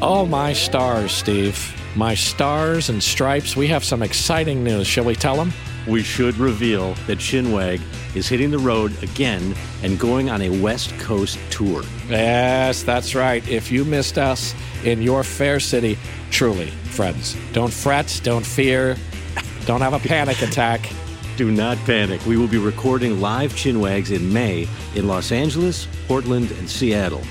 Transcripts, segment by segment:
Oh, my stars, Steve. My stars and stripes. We have some exciting news. Shall we tell them? We should reveal that Chinwag is hitting the road again and going on a West Coast tour. Yes, that's right. If you missed us in your fair city, truly, friends, don't fret, don't fear, don't have a panic attack. Do not panic. We will be recording live Chinwags in May in Los Angeles, Portland, and Seattle.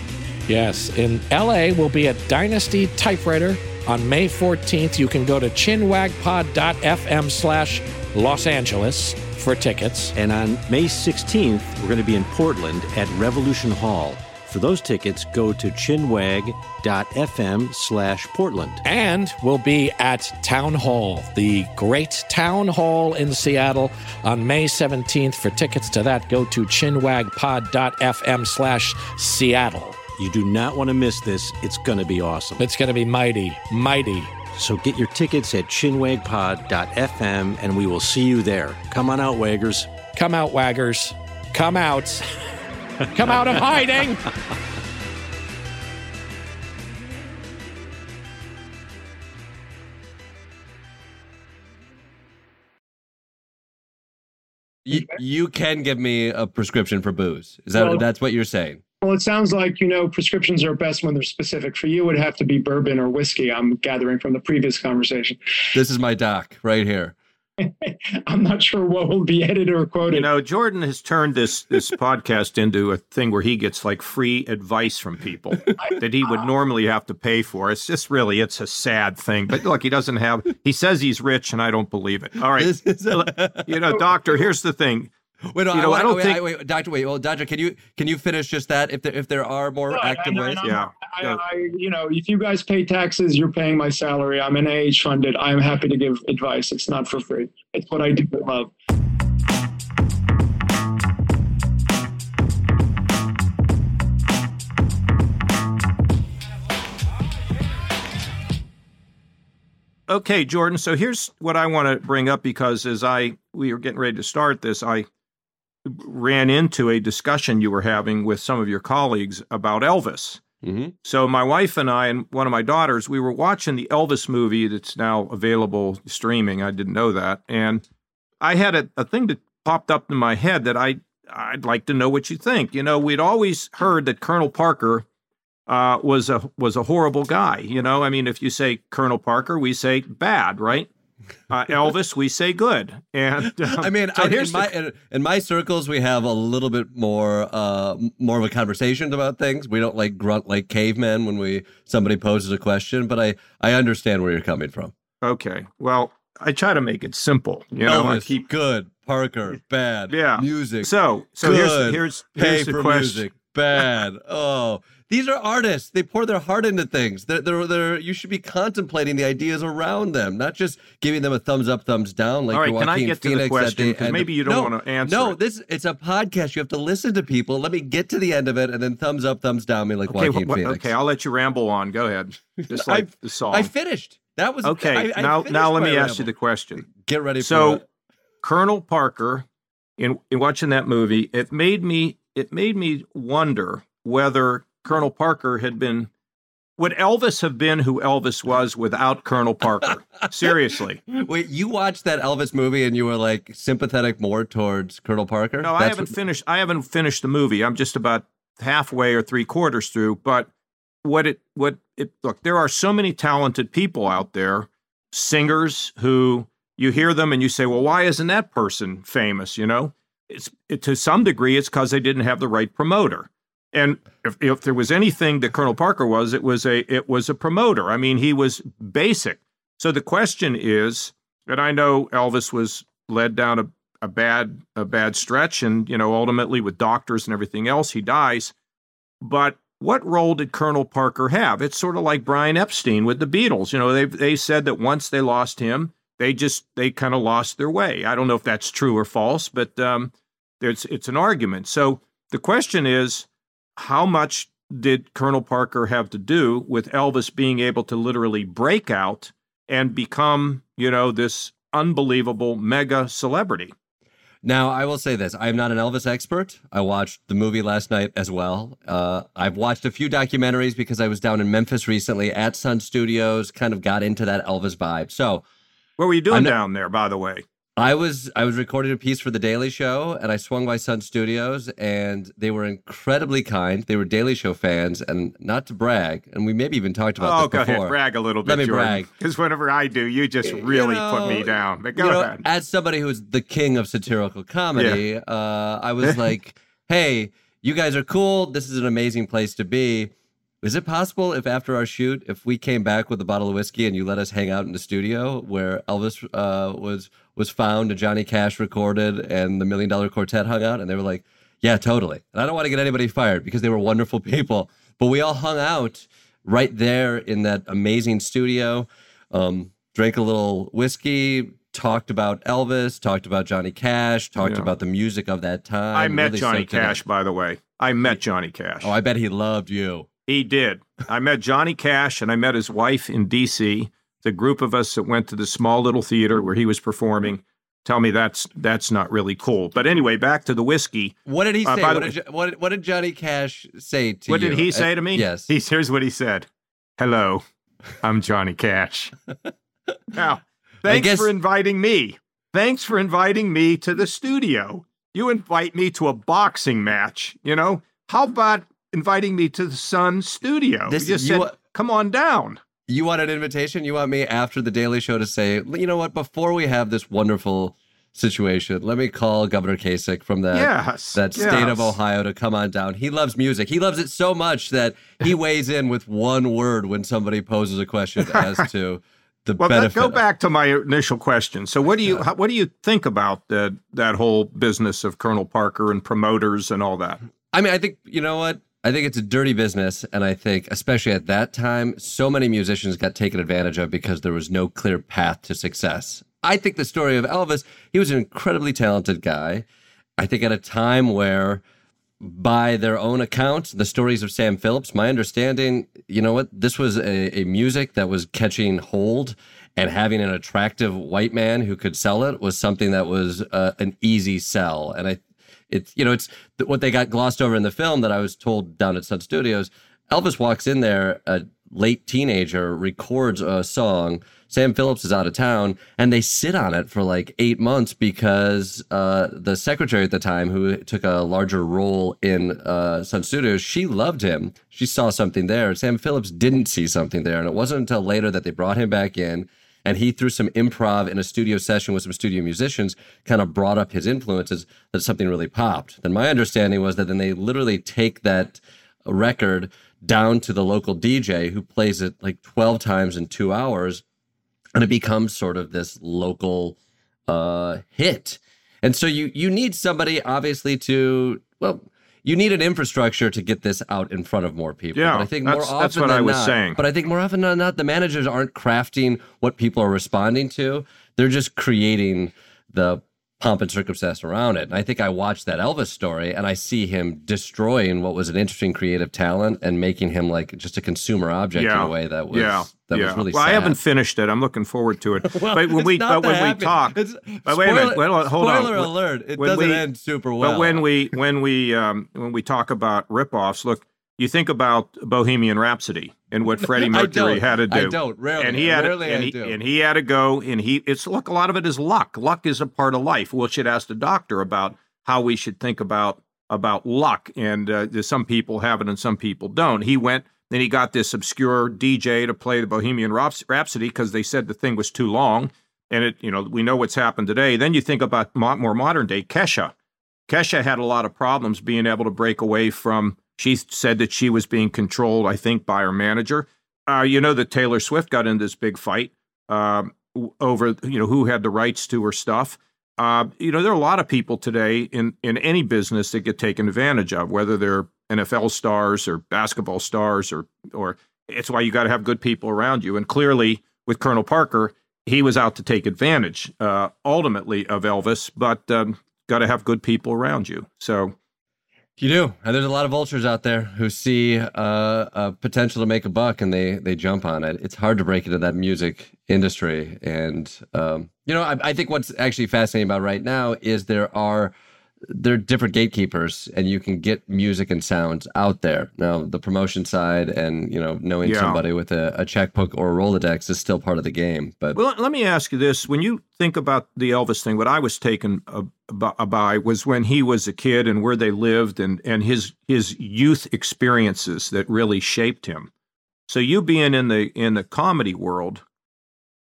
Yes, in LA, we'll be at Dynasty Typewriter on May 14th. You can go to chinwagpod.fm slash Los Angeles for tickets. And on May 16th, we're going to be in Portland at Revolution Hall. For those tickets, go to chinwag.fm slash Portland. And we'll be at Town Hall, the great Town Hall in Seattle on May 17th. For tickets to that, go to chinwagpod.fm slash Seattle. You do not want to miss this. It's going to be awesome. It's going to be mighty, mighty. So get your tickets at chinwagpod.fm and we will see you there. Come on out, Waggers. Come out, Waggers. Come out. Come out of hiding. You, you can give me a prescription for booze. Is that Well- that's what you're saying? Well, it sounds like, you know, prescriptions are best when they're specific. For you, it would have to be bourbon or whiskey, I'm gathering from the previous conversation. This is my doc right here. I'm not sure what will be edited or quoted. You know, Jordan has turned this this podcast into a thing where he gets like free advice from people that he would normally have to pay for. It's just really it's a sad thing. But look, he doesn't have he says he's rich and I don't believe it. All right. This is a- You know, doctor, here's the thing. Wait, no, you know, I, I don't wait, think- wait, wait, doctor. Wait, well, doctor, can you can you finish just that? If there if there are more Look, active I- I- ways, Yeah. I, Yeah. I, you know, if you guys pay taxes, you're paying my salary. I'm NIH funded. I'm happy to give advice. It's not for free. It's what I do love. Okay, Jordan. So here's what I want to bring up because as I we were getting ready to start this, I ran into a discussion you were having with some of your colleagues about Elvis. Mhm. So my wife and I and one of my daughters, we were watching the Elvis movie that's now available streaming. I didn't know that, and I had a, a thing that popped up in my head that I I'd like to know what you think. You know, we'd always heard that Colonel Parker uh, was a was a horrible guy. You know, I mean, if you say Colonel Parker, we say bad, right? Uh, Elvis, we say good. And um, I mean, so I, in here's the- my in, in my circles, we have a little bit more uh more of a conversation about things. We don't like grunt like cavemen when we somebody poses a question, but I I understand where you're coming from. okay. Well, I try to make it simple. You know, I keep good. Parker, bad. Yeah. Music. so so good. here's here's Pay here's the for question. music. Bad. Oh, these are artists. They pour their heart into things. They're, they're, they're, you should be contemplating the ideas around them, not just giving them a thumbs up, thumbs down. Like All right, your can I Joaquin get to the Phoenix question? maybe you don't No, wanna answer No, it. this it's a podcast. You have to listen to people. Let me get to the end of it, and then thumbs up, thumbs down me like Okay, Joaquin Phoenix. okay, I'll let you ramble on. Go ahead. Just I- like the song. I finished. That was okay, I- I now now let me ask you the question. Get ready. So. Colonel Parker, in in watching that movie, it made me it made me wonder whether Colonel Parker had been would Elvis have been who Elvis was without Colonel Parker? Seriously. Wait, you watched that Elvis movie and you were like sympathetic more towards Colonel Parker? No, I haven't what- finished. I haven't finished the movie. I'm just about halfway or three quarters through. But what it what it look there are so many talented people out there, singers who you hear them and you say, well, why isn't that person famous? You know, it, to some degree it's because they didn't have the right promoter. And if, if there was anything that Colonel Parker was, it was a it was a promoter. I mean, he was basic. So the question is, and I know Elvis was led down a, a bad a bad stretch, and you know ultimately with doctors and everything else, he dies. But what role did Colonel Parker have? It's sort of like Brian Epstein with the Beatles. You know, they they said that once they lost him, they just they kind of lost their way. I don't know if that's true or false, but um, it's it's an argument. So the question is, how much did Colonel Parker have to do with Elvis being able to literally break out and become, you know, this unbelievable mega celebrity? Now, I will say this: I am not an Elvis expert. I watched the movie last night as well. Uh, I've watched a few documentaries because I was down in Memphis recently at Sun Studios. Kind of got into that Elvis vibe. So, What were you doing I'm not- down there, by the way? I was I was recording a piece for the Daily Show, and I swung by Sun Studios, and they were incredibly kind. They were Daily Show fans, and not to brag, and we maybe even talked about Oh, this go before. ahead, brag a little bit. Let me brag. Because whenever I do, you just You really put me down. But go you know, ahead. As somebody who's the king of satirical comedy, uh, I was like, "Hey, you guys are cool. This is an amazing place to be. Is it possible if after our shoot, if we came back with a bottle of whiskey and you let us hang out in the studio where Elvis uh, was was found and Johnny Cash recorded and the Million Dollar Quartet hung out?" And they were like, "Yeah, totally." And I don't want to get anybody fired because they were wonderful people, but we all hung out right there in that amazing studio. Um, drank a little whiskey, talked about Elvis, talked about Johnny Cash, talked Yeah. about the music of that time. I met really Johnny soaked it in. Cash, by the way. I met Johnny Cash. Oh, I bet he loved you. He did. I met Johnny Cash and I met his wife in D.C. The group of us that went to the small little theater where he was performing tell me that's that's not really cool. But anyway, back to the whiskey. What did he Uh, say? by the what, did, what, what did Johnny Cash say to What you? What did he Uh, say to me? yes. He's, here's what he said. Hello, I'm Johnny Cash. now, thanks guess- for inviting me. Thanks for inviting me to the studio. You invite me to a boxing match, you know? How about inviting me to the Sun studio? This- just said, wa- come on down. You want an invitation? You want me after the Daily Show to say, you know what? Before we have this wonderful situation, let me call Governor Kasich from that yes. that state of. Ohio to come on down. He loves music. He loves it so much that he weighs in with one word when somebody poses a question as to the Well, benefit. go back to my initial question. So, what do you how, what do you think about that that whole business of Colonel Parker and promoters and all that? I mean, I think you know what? I think it's a dirty business, and I think, especially at that time, so many musicians got taken advantage of because there was no clear path to success. I think the story of Elvis, he was an incredibly talented guy. I think at a time where, by their own account, the stories of Sam Phillips, my understanding, you know what, this was a, a music that was catching hold. And having an attractive white man who could sell it was something that was uh, an easy sell. And I it's you know it's what they got glossed over in the film that I was told down at Sun Studios. Elvis walks in there, a late teenager, records a song. Sam Phillips is out of town, and they sit on it for like eight months because uh, the secretary at the time, who took a larger role in uh, Sun Studios, she loved him. She saw something there. Sam Phillips didn't see something there, and it wasn't until later that they brought him back in and he through some improv in a studio session with some studio musicians kind of brought up his influences that something really popped. Then my understanding was that then they literally take that record down to the local dj who plays it like 12 times in two hours and it becomes sort of this local uh, hit. And so you you need somebody obviously to well you need an infrastructure to get this out in front of more people. Yeah, but I think more that's- often that's what than I was not, saying. But I think more often than not, the managers aren't crafting what people are responding to. They're just creating the pomp and circumstance around it. And I think I watched that Elvis story and I see him destroying what was an interesting creative talent and making him like just a consumer object in a way that was yeah, that yeah. was really well, I haven't finished it. I'm looking forward to it. Well, but when we but when that we talk, It's- but wait a minute. Wait, hold on. Spoiler When- alert! It when doesn't we- end super well. But when we when we um, when we talk about ripoffs, look, you think about Bohemian Rhapsody and what Freddie Mercury had to do. I don't. Rarely. and he had to, and, I he, do. and he had to go and he it's look a lot of it is luck luck is a part of life we should ask the doctor about how we should think about about luck and uh, some people have it and some people don't he went then he got this obscure dj to play the bohemian rhapsody because they said the thing was too long and it you know we know what's happened today then you think about more modern day kesha kesha had a lot of problems being able to break away from she said that she was being controlled i think by her manager uh, you know that Taylor Swift got in this big fight um, over you know who had the rights to her stuff. Uh, you know there are a lot of people today in in any business that get taken advantage of, whether they're NFL stars or basketball stars or or it's why you got to have good people around you. And clearly, with Colonel Parker, he was out to take advantage uh, ultimately of Elvis, but um, got to have good people around you. So You do, and there's a lot of vultures out there who see uh, a potential to make a buck and they they jump on it. It's hard to break into that music industry, and um, You know, I, I think what's actually fascinating about right now is there are there are different gatekeepers and you can get music and sounds out there now the promotion side and you know knowing Yeah. somebody with a, a checkbook or a rolodex is still part of the game but Well, let me ask you this: When you think about the Elvis thing, what I was taken by was when he was a kid and where they lived, and and his his youth experiences that really shaped him. So you being in the in the comedy world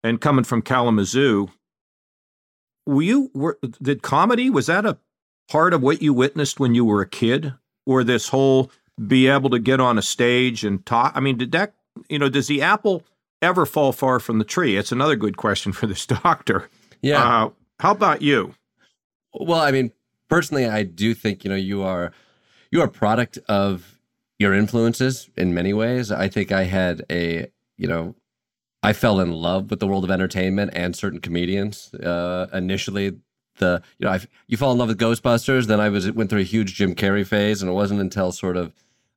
and coming from Kalamazoo, were you were did comedy was that a part of what you witnessed when you were a kid, or this whole be able to get on a stage and talk? I mean, did that you know does the apple ever fall far from the tree? It's another good question for this doctor. yeah Uh, how about you? Well, I mean, personally, I do think you know you are you are a product of your influences in many ways. I think I had a you know I fell in love with the world of entertainment and certain comedians. Uh, initially, the you know I, you fall in love with Ghostbusters. Then I was went through a huge Jim Carrey phase, and it wasn't until sort of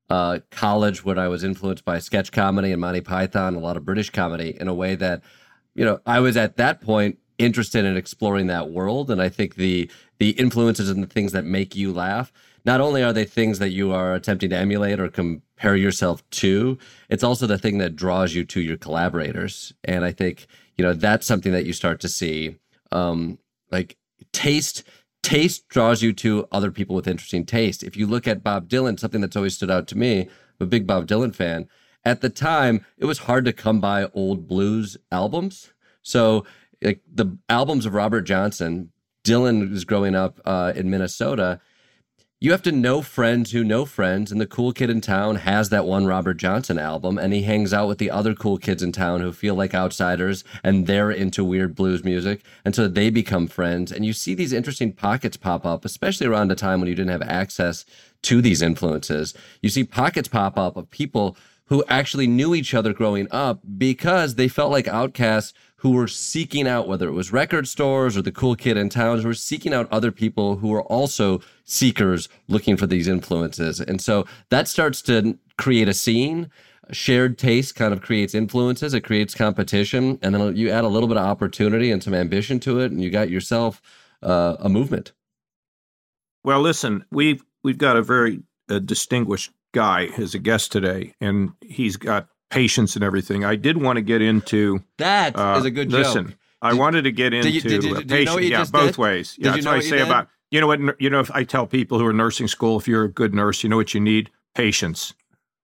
uh, college when I was influenced by sketch comedy and Monty Python, a lot of British comedy, in a way that you know I was at that point interested in exploring that world, and I think the the influences and the things that make you laugh. Not only are they things that you are attempting to emulate or compare yourself to, it's also the thing that draws you to your collaborators. And I think, you know, that's something that you start to see. Um, like taste, taste draws you to other people with interesting taste. If you look at Bob Dylan, something that's always stood out to me, I'm a big Bob Dylan fan. At the time, it was hard to come by old blues albums. So, like the albums of Robert Johnson, Dylan was growing up uh, in Minnesota. You have to know friends who know friends, and the cool kid in town has that one Robert Johnson album, and he hangs out with the other cool kids in town who feel like outsiders, and they're into weird blues music, and so they become friends. And you see these interesting pockets pop up, especially around a time when you didn't have access to these influences. You see pockets pop up of people who actually knew each other growing up because they felt like outcasts who were seeking out, whether it was record stores or the cool kid in towns, were seeking out other people who were also seekers looking for these influences. And so that starts to create a scene. Shared taste kind of creates influences, it creates competition, and then you add a little bit of opportunity and some ambition to it, and you got yourself uh, a movement. Well, listen, we've we've got a very uh, distinguished guy as a guest today, and he's got patience and everything. I did want to get into. That is uh, a good listen, joke. I Did- wanted to get into did you- did you- uh, you know patience. yeah, both did? ways. Did Yeah, you that's know what I you say did? about you know what you know. If I tell people who are nursing school, if you're a good nurse, you know what you need patience,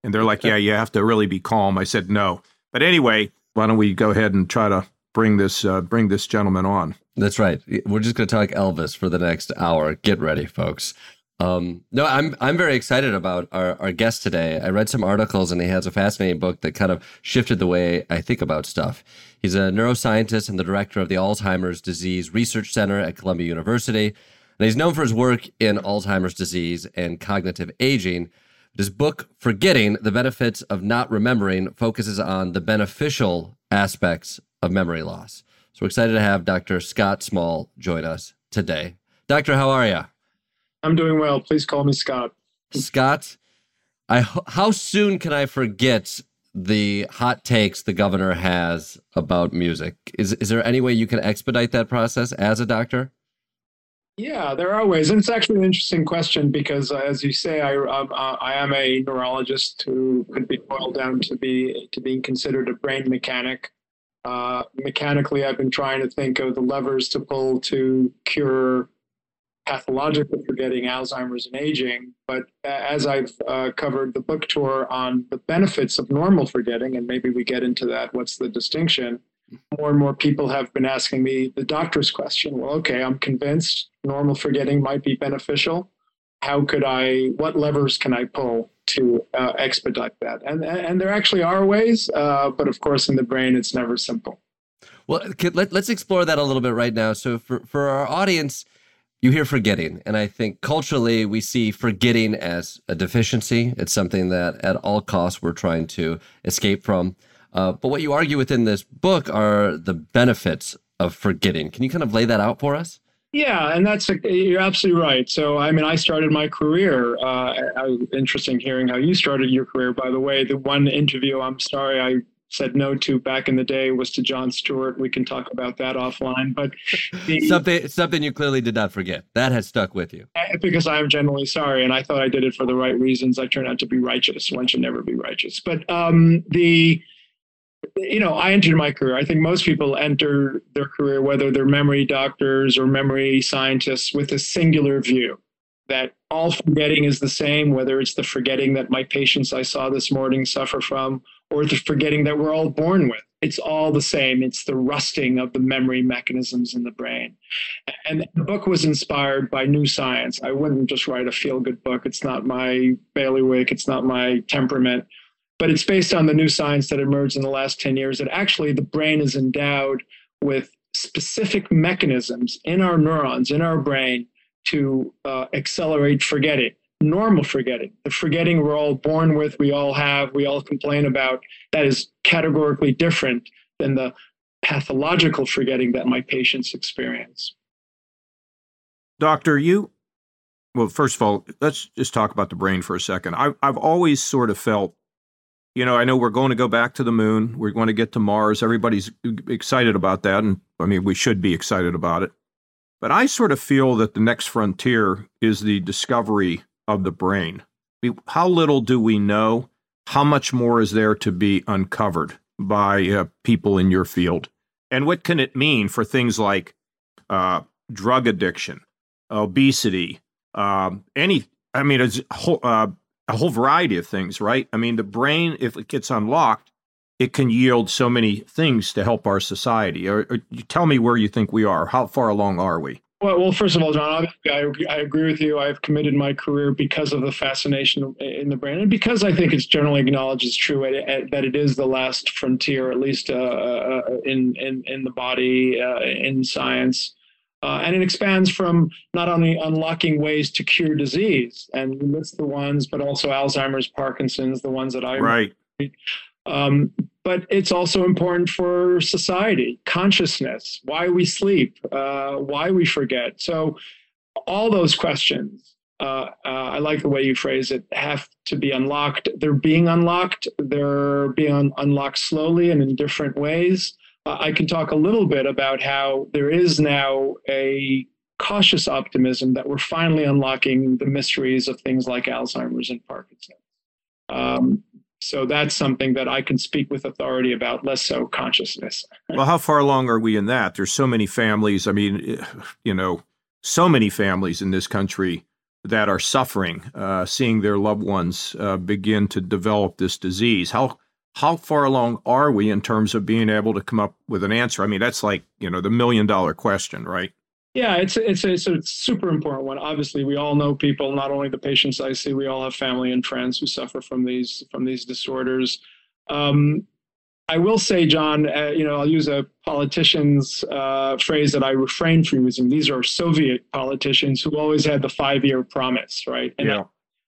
and they're like, yeah, you have to really be calm. I said no, but anyway, why don't we go ahead and try to bring this uh, bring this gentleman on? That's right. We're just going to talk Elvis for the next hour. Get ready, folks. Um, no, I'm I'm very excited about our, our guest today. I read some articles and he has a fascinating book that kind of shifted the way I think about stuff. He's a neuroscientist and the director of the Alzheimer's Disease Research Center at Columbia University. And he's known for his work in Alzheimer's disease and cognitive aging. His book, Forgetting the Benefits of Not Remembering, focuses on the beneficial aspects of memory loss. So we're excited to have Dr. Scott Small join us today. Doctor, how are you? I'm doing well. Please call me Scott. Scott, I how soon can I forget the hot takes the governor has about music? Is is there any way you can expedite that process as a doctor? Yeah, there are ways, and it's actually an interesting question because, uh, as you say, I um, uh, I am a neurologist who could be boiled down to be to being considered a brain mechanic. Uh, mechanically, I've been trying to think of the levers to pull to cure pathological forgetting, Alzheimer's, and aging. But as I've uh, covered the book tour on the benefits of normal forgetting, and maybe we get into that, what's the distinction? More and more people have been asking me the doctor's question. Well, okay, I'm convinced normal forgetting might be beneficial. How could I? What levers can I pull to uh, expedite that? And and there actually are ways, uh, but of course, in the brain, it's never simple. Well, let, let's explore that a little bit right now. So, for, for our audience, you hear forgetting. And I think culturally, we see forgetting as a deficiency. It's something that at all costs we're trying to escape from. Uh, but what you argue within this book are the benefits of forgetting. Can you kind of lay that out for us? Yeah, and that's a, you're absolutely right. So, I mean, I started my career. Uh, I, interesting hearing how you started your career. By the way, the one interview, I'm sorry, I said no to back in the day was to Jon Stewart. We can talk about that offline. But the, something something you clearly did not forget that has stuck with you. Because I am generally sorry, and I thought I did it for the right reasons. I turned out to be righteous. One should never be righteous. But um, the you know, I entered my career. I think most people enter their career, whether they're memory doctors or memory scientists, with a singular view that all forgetting is the same, whether it's the forgetting that my patients I saw this morning suffer from, or the forgetting that we're all born with. It's all the same. It's the rusting of the memory mechanisms in the brain. And the book was inspired by new science. I wouldn't just write a feel good book. It's not my bailiwick, it's not my temperament. But it's based on the new science that emerged in the last 10 years that actually the brain is endowed with specific mechanisms in our neurons, in our brain, to uh, accelerate forgetting, normal forgetting, the forgetting we're all born with, we all have, we all complain about, that is categorically different than the pathological forgetting that my patients experience. Doctor, you, well, first of all, let's just talk about the brain for a second. I've, I've always sort of felt, you know, I know we're going to go back to the moon, we're going to get to Mars, everybody's excited about that. And I mean, we should be excited about it. But I sort of feel that the next frontier is the discovery of the brain. How little do we know? How much more is there to be uncovered by uh, people in your field? And what can it mean for things like uh, drug addiction, obesity, um, any, I mean, a whole, uh, a whole variety of things, right? I mean, the brain, if it gets unlocked, it can yield so many things to help our society. Or, or tell me where you think we are. How far along are we? Well, well, first of all, John, I, I agree with you. I've committed my career because of the fascination in the brain, and because I think it's generally acknowledged as true that it is the last frontier, at least uh, uh, in, in in the body, uh, in science. Uh, and it expands from not only unlocking ways to cure disease, and list the ones, but also Alzheimer's, Parkinson's, the ones that I right. Um, but it's also important for society, consciousness, why we sleep, uh, why we forget. So, all those questions, uh, uh, I like the way you phrase it, have to be unlocked. They're being unlocked, they're being un- unlocked slowly and in different ways. Uh, I can talk a little bit about how there is now a cautious optimism that we're finally unlocking the mysteries of things like Alzheimer's and Parkinson's. Um, so that's something that I can speak with authority about, less so consciousness. well, how far along are we in that? There's so many families. I mean, you know, so many families in this country that are suffering, uh, seeing their loved ones uh, begin to develop this disease. How how far along are we in terms of being able to come up with an answer? I mean, that's like you know the million dollar question, right? Yeah, it's a, it's a, it's a super important one. Obviously, we all know people. Not only the patients I see, we all have family and friends who suffer from these from these disorders. Um, I will say, John, uh, you know, I'll use a politician's uh, phrase that I refrain from using. These are Soviet politicians who always had the five-year promise, right? And yeah.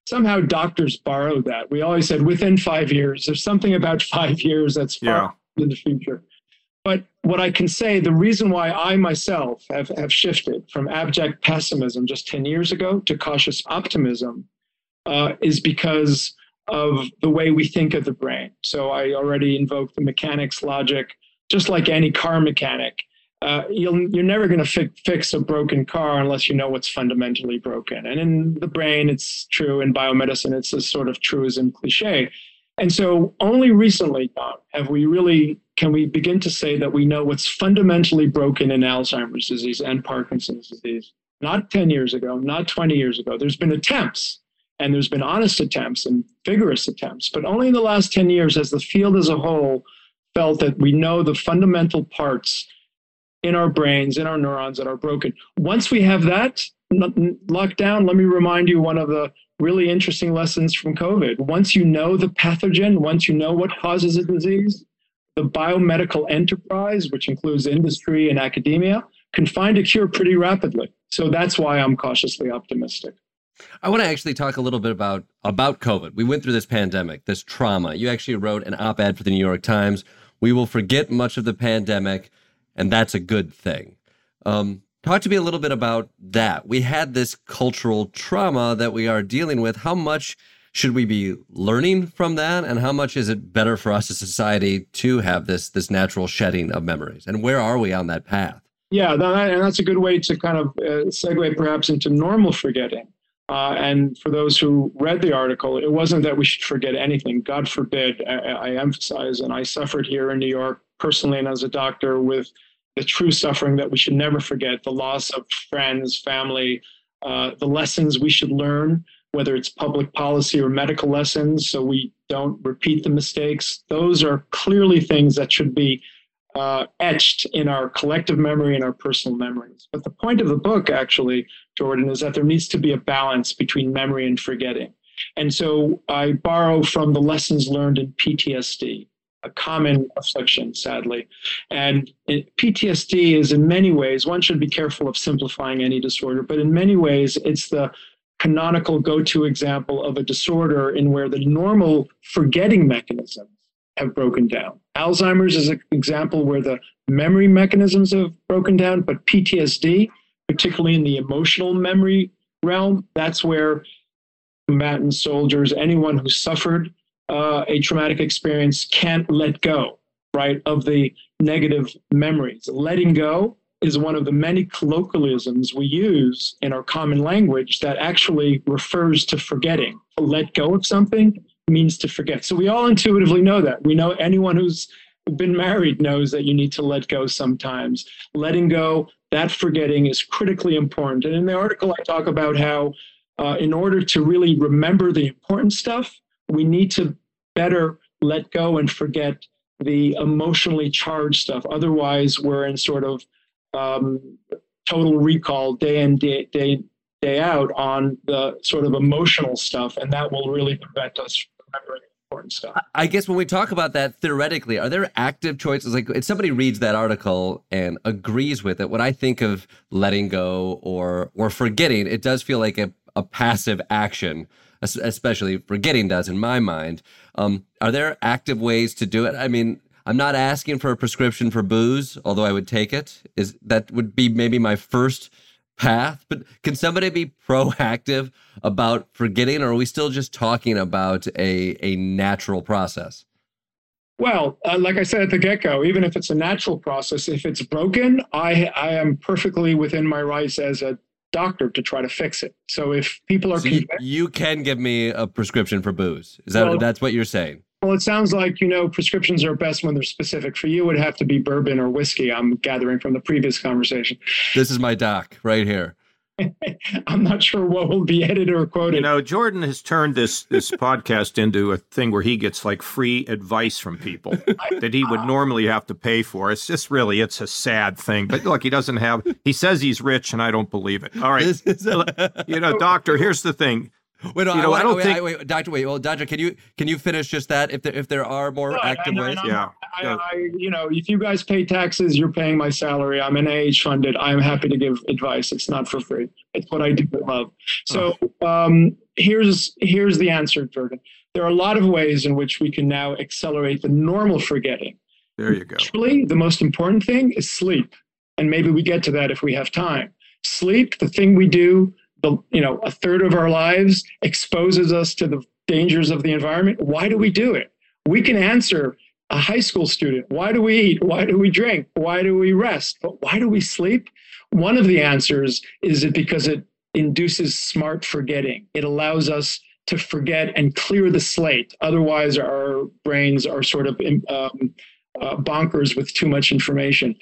somehow doctors borrowed that. We always said within five years. There's something about five years that's far yeah. in the future. But what I can say, the reason why I myself have, have shifted from abject pessimism just 10 years ago to cautious optimism uh, is because of the way we think of the brain. So I already invoked the mechanics logic, just like any car mechanic. Uh, you are never going to fi- fix a broken car unless you know what's fundamentally broken. And in the brain, it's true. In biomedicine, it's a sort of truism cliche. And so only recently, have we really can we begin to say that we know what's fundamentally broken in Alzheimer's disease and Parkinson's disease? Not 10 years ago, not 20 years ago. There's been attempts, and there's been honest attempts and vigorous attempts, but only in the last 10 years has the field as a whole felt that we know the fundamental parts in our brains, in our neurons that are broken. Once we have that locked down, let me remind you one of the really interesting lessons from COVID. Once you know the pathogen, once you know what causes a disease, the biomedical enterprise, which includes industry and academia, can find a cure pretty rapidly. So that's why I'm cautiously optimistic. I want to actually talk a little bit about about COVID. We went through this pandemic, this trauma. You actually wrote an op-ed for the New York Times. We will forget much of the pandemic, and that's a good thing. Um, talk to me a little bit about that. We had this cultural trauma that we are dealing with. How much should we be learning from that? And how much is it better for us as society to have this this natural shedding of memories? And where are we on that path? Yeah, that, and that's a good way to kind of uh, segue perhaps into normal forgetting. Uh, and for those who read the article, it wasn't that we should forget anything. God forbid, I, I emphasize, and I suffered here in New York personally and as a doctor with the true suffering that we should never forget the loss of friends, family, uh, the lessons we should learn, whether it's public policy or medical lessons, so we don't repeat the mistakes. Those are clearly things that should be uh, etched in our collective memory and our personal memories. But the point of the book, actually, Jordan, is that there needs to be a balance between memory and forgetting. And so I borrow from the lessons learned in PTSD, a common affliction, sadly. And PTSD is in many ways, one should be careful of simplifying any disorder, but in many ways, it's the canonical go to example of a disorder in where the normal forgetting mechanisms have broken down. Alzheimer's is an example where the memory mechanisms have broken down, but PTSD, particularly in the emotional memory realm, that's where combatants, soldiers, anyone who suffered uh, a traumatic experience can't let go, right, of the negative memories. Letting go is one of the many colloquialisms we use in our common language that actually refers to forgetting. To let go of something means to forget. So we all intuitively know that. We know anyone who's been married knows that you need to let go sometimes. Letting go, that forgetting is critically important. And in the article, I talk about how, uh, in order to really remember the important stuff, we need to better let go and forget the emotionally charged stuff. Otherwise, we're in sort of um, total recall day in day, day day out on the sort of emotional stuff, and that will really prevent us from remembering important stuff. I guess when we talk about that theoretically, are there active choices? Like if somebody reads that article and agrees with it, when I think of letting go or or forgetting, it does feel like a, a passive action, especially forgetting does in my mind. Um, are there active ways to do it? I mean, I'm not asking for a prescription for booze, although I would take it. Is that would be maybe my first path? But can somebody be proactive about forgetting, or are we still just talking about a a natural process? Well, uh, like I said at the get go, even if it's a natural process, if it's broken, I I am perfectly within my rights as a doctor to try to fix it. So if people are, so you, you, can give me a prescription for booze. Is that well, that's what you're saying? Well, it sounds like, you know, prescriptions are best when they're specific. For you, it would have to be bourbon or whiskey, I'm gathering from the previous conversation. This is my doc right here. I'm not sure what will be edited or quoted. You know, Jordan has turned this this podcast into a thing where he gets like free advice from people that he would normally have to pay for. It's just really it's a sad thing. But look, he doesn't have he says he's rich and I don't believe it. All right. you know, doctor, here's the thing. Wait, no, you know, I, I don't wait, think. Wait, wait, doctor, wait. Well, doctor, can you can you finish just that? If there if there are more no, active I, ways, yeah. I, I, you know, if you guys pay taxes, you're paying my salary. I'm NIH funded. I'm happy to give advice. It's not for free. It's what I do love. So um, here's here's the answer, Jordan. There are a lot of ways in which we can now accelerate the normal forgetting. There you go. Actually, the most important thing is sleep, and maybe we get to that if we have time. Sleep, the thing we do the you know a third of our lives exposes us to the dangers of the environment why do we do it? We can answer a high school student why do we eat? Why do we drink? Why do we rest? But why do we sleep? One of the answers is it because it induces smart forgetting. It allows us to forget and clear the slate. Otherwise our brains are sort of um, uh, bonkers with too much information.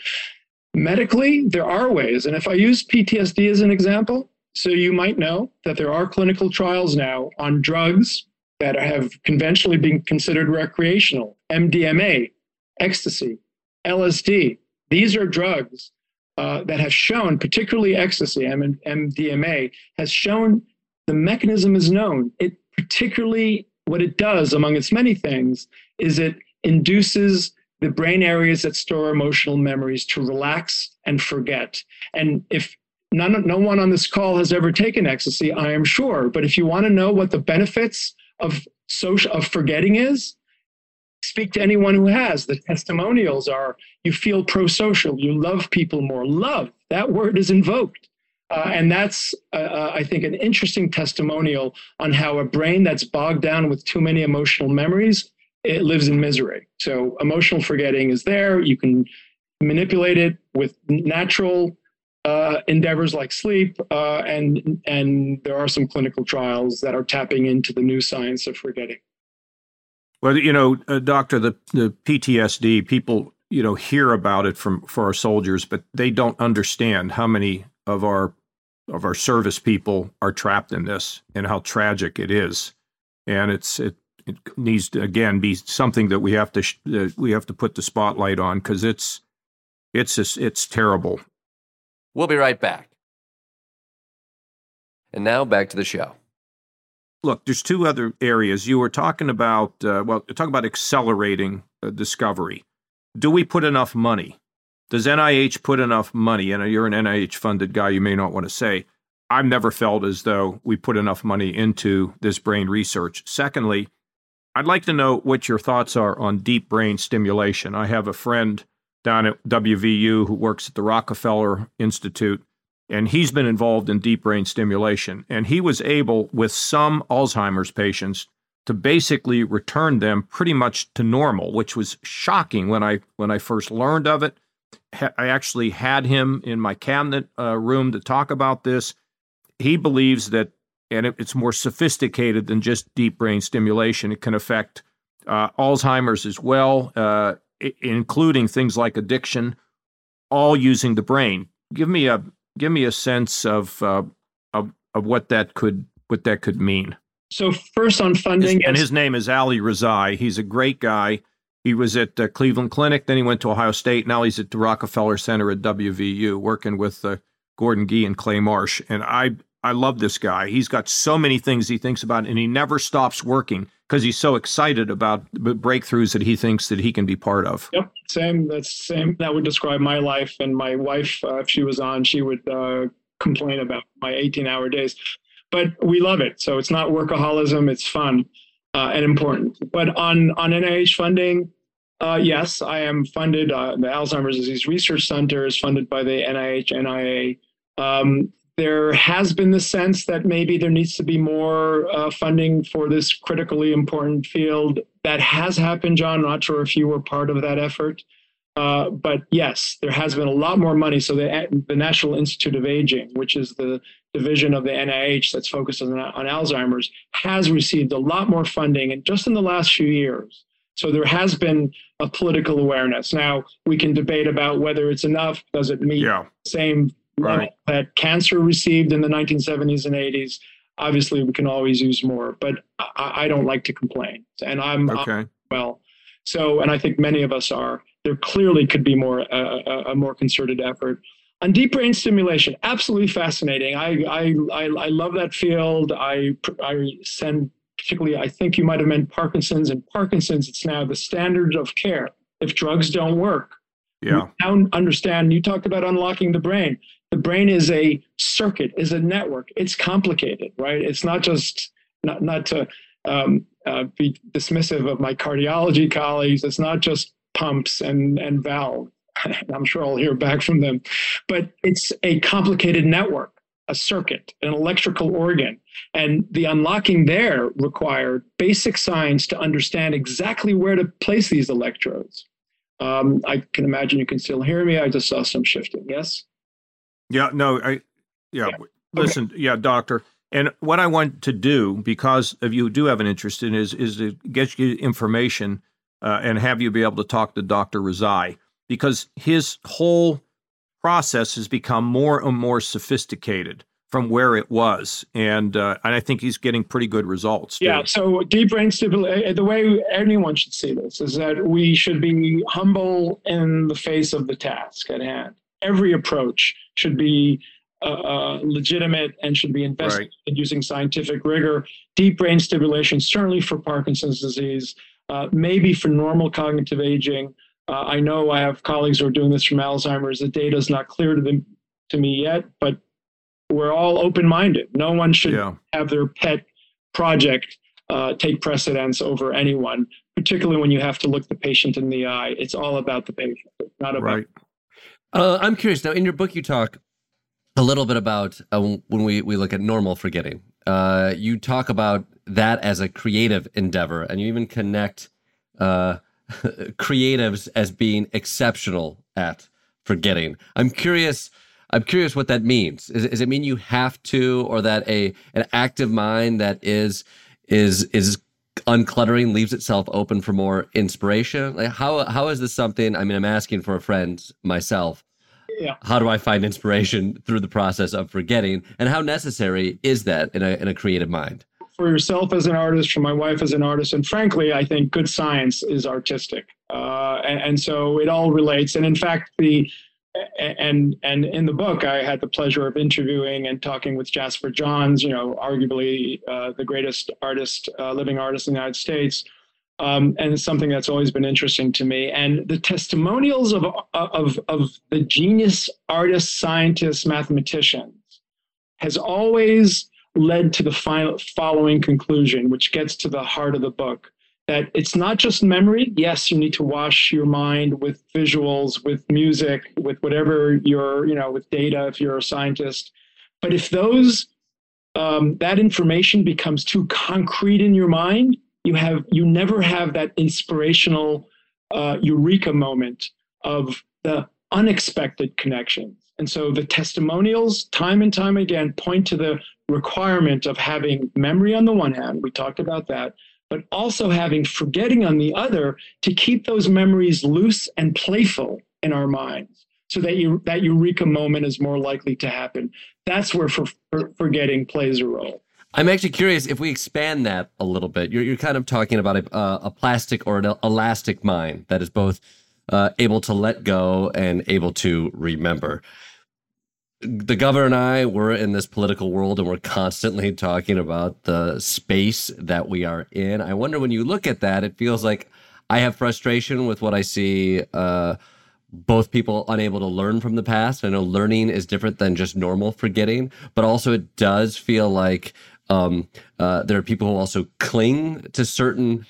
Medically there are ways. And if i use ptsd as an example so you might know that there are clinical trials now on drugs that have conventionally been considered recreational MDMA, ecstasy, LSD. These are drugs uh, that have shown, particularly ecstasy, MDMA, has shown the mechanism is known. It particularly, what it does, among its many things, is it induces the brain areas that store emotional memories to relax and forget. And if None, no one on this call has ever taken ecstasy, I am sure. But if you want to know what the benefits of social of forgetting is, speak to anyone who has. The testimonials are you feel pro-social, you love people more. Love, that word is invoked. Uh, and that's, uh, uh, I think, an interesting testimonial on how a brain that's bogged down with too many emotional memories it lives in misery. So emotional forgetting is there. You can manipulate it with natural uh, endeavors like sleep, uh, and and there are some clinical trials that are tapping into the new science of forgetting. Well, you know, uh, doctor, the the PTSD people, you know, hear about it from for our soldiers, but they don't understand how many of our of our service people are trapped in this and how tragic it is. And it's it it needs to again be something that we have to sh- we have to put the spotlight on because it's it's just, it's terrible. We'll be right back. And now back to the show. Look, there's two other areas you were talking about. Uh, well, talking about accelerating uh, discovery. Do we put enough money? Does NIH put enough money? And you're an NIH funded guy, you may not want to say. I've never felt as though we put enough money into this brain research. Secondly, I'd like to know what your thoughts are on deep brain stimulation. I have a friend down at WVU who works at the Rockefeller Institute, and he's been involved in deep brain stimulation. And he was able, with some Alzheimer's patients, to basically return them pretty much to normal, which was shocking when I when I first learned of it. I actually had him in my cabinet uh, room to talk about this. He believes that, and it, it's more sophisticated than just deep brain stimulation. It can affect uh, Alzheimer's as well, uh, including things like addiction, all using the brain. Give me a give me a sense of uh, of of what that could what that could mean. So first on funding, his, and his name is Ali Rezai. He's a great guy. He was at uh, Cleveland Clinic, then he went to Ohio State. Now he's at the Rockefeller Center at WVU, working with uh, Gordon Gee and Clay Marsh. And I I love this guy. He's got so many things he thinks about, and he never stops working because he's so excited about the breakthroughs that he thinks that he can be part of. Yep, same. That's same. That would describe my life. And my wife, uh, if she was on, she would uh, complain about my 18-hour days. But we love it. So it's not workaholism. It's fun uh, and important. But on on NIH funding, uh, yes, I am funded. Uh, the Alzheimer's Disease Research Center is funded by the NIH NIA. Um, there has been the sense that maybe there needs to be more uh, funding for this critically important field. That has happened, John. Not sure if you were part of that effort. Uh, but yes, there has been a lot more money. So the, the National Institute of Aging, which is the division of the NIH that's focused on, on Alzheimer's, has received a lot more funding, and just in the last few years. So there has been a political awareness. Now we can debate about whether it's enough. Does it meet yeah. same right. that cancer received in the 1970s and 80s? Obviously, we can always use more, but I, I don't like to complain, and I'm, okay. I'm well. So, and I think many of us are. There clearly could be more a, a more concerted effort on deep brain stimulation. Absolutely fascinating. I I I, I love that field. I I send particularly, I think you might have meant Parkinson's. And Parkinson's, it's now the standard of care. If drugs don't work, yeah. now understand. You talked about unlocking the brain. The brain is a circuit, is a network. It's complicated, right? It's not just not not to um, uh, be dismissive of my cardiology colleagues. It's not just pumps and and valves. I'm sure I'll hear back from them, but it's a complicated network a circuit, an electrical organ. And the unlocking there required basic science to understand exactly where to place these electrodes. Um, I can imagine you can still hear me. I just saw some shifting. Yes? Yeah, no, I, yeah, yeah. listen, okay. yeah, doctor. And what I want to do, because of you do have an interest in, is is to get you information uh, and have you be able to talk to Dr. Rezai because his whole process has become more and more sophisticated from where it was, and uh, and I think he's getting pretty good results. Too. Yeah. So deep brain stimulation. The way anyone should see this is that we should be humble in the face of the task at hand. Every approach should be uh, uh, legitimate and should be investigated right. using scientific rigor. Deep brain stimulation, certainly for Parkinson's disease, uh, maybe for normal cognitive aging. Uh, I know I have colleagues who are doing this from Alzheimer's. The data is not clear to them to me yet, but we're all open-minded. No one should yeah. have their pet project uh, take precedence over anyone, particularly when you have to look the patient in the eye. It's all about the patient, not about. Right. Uh, I'm curious now. In your book, you talk a little bit about uh, when we, we look at normal forgetting. Uh, you talk about that as a creative endeavor, and you even connect uh, creatives as being exceptional at forgetting. I'm curious. I'm curious what that means. Is, does it mean you have to, or that a an active mind that is is is uncluttering leaves itself open for more inspiration? Like how how is this something? I mean, I'm asking for a friend myself. Yeah. How do I find inspiration through the process of forgetting, and how necessary is that in a in a creative mind? For yourself as an artist, for my wife as an artist, and frankly, I think good science is artistic, uh, and, and so it all relates. And in fact, the and and in the book, I had the pleasure of interviewing and talking with Jasper Johns, you know, arguably uh, the greatest artist, uh, living artist in the United States, um, and it's something that's always been interesting to me. And the testimonials of of of the genius artists, scientists, mathematicians has always led to the final, following conclusion, which gets to the heart of the book that it's not just memory. Yes, you need to wash your mind with visuals, with music, with whatever you're, you know, with data if you're a scientist. But if those um, that information becomes too concrete in your mind, you have you never have that inspirational uh, eureka moment of the unexpected connections. And so the testimonials, time and time again, point to the requirement of having memory on the one hand. We talked about that but also having forgetting on the other to keep those memories loose and playful in our minds so that you that eureka moment is more likely to happen. That's where for, for, forgetting plays a role. I'm actually curious if we expand that a little bit. You're, you're kind of talking about a, a plastic or an elastic mind that is both uh, able to let go and able to remember the governor and I were in this political world and we're constantly talking about the space that we are in. I wonder when you look at that, it feels like I have frustration with what I see. Uh, both people unable to learn from the past. I know learning is different than just normal forgetting, but also it does feel like um, uh, there are people who also cling to certain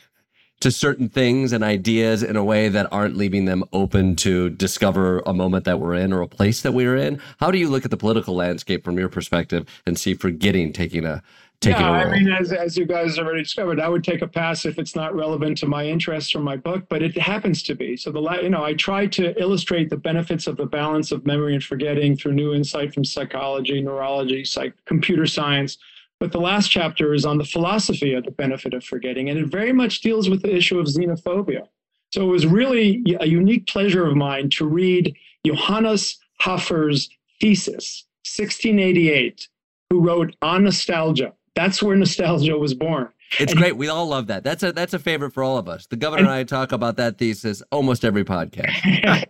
to certain things and ideas in a way that aren't leaving them open to discover a moment that we're in or a place that we're in. How do you look at the political landscape from your perspective and see forgetting taking a taking yeah, a role? I mean, as, as you guys already discovered, I would take a pass if it's not relevant to my interests or my book, but it happens to be. So the you know, I try to illustrate the benefits of the balance of memory and forgetting through new insight from psychology, neurology, psych, computer science but the last chapter is on the philosophy of the benefit of forgetting, and it very much deals with the issue of xenophobia. So it was really a unique pleasure of mine to read Johannes Hofer's thesis, 1688, who wrote On Nostalgia. That's where nostalgia was born. It's and great. We all love that. That's a that's a favorite for all of us. The governor and, and I talk about that thesis almost every podcast.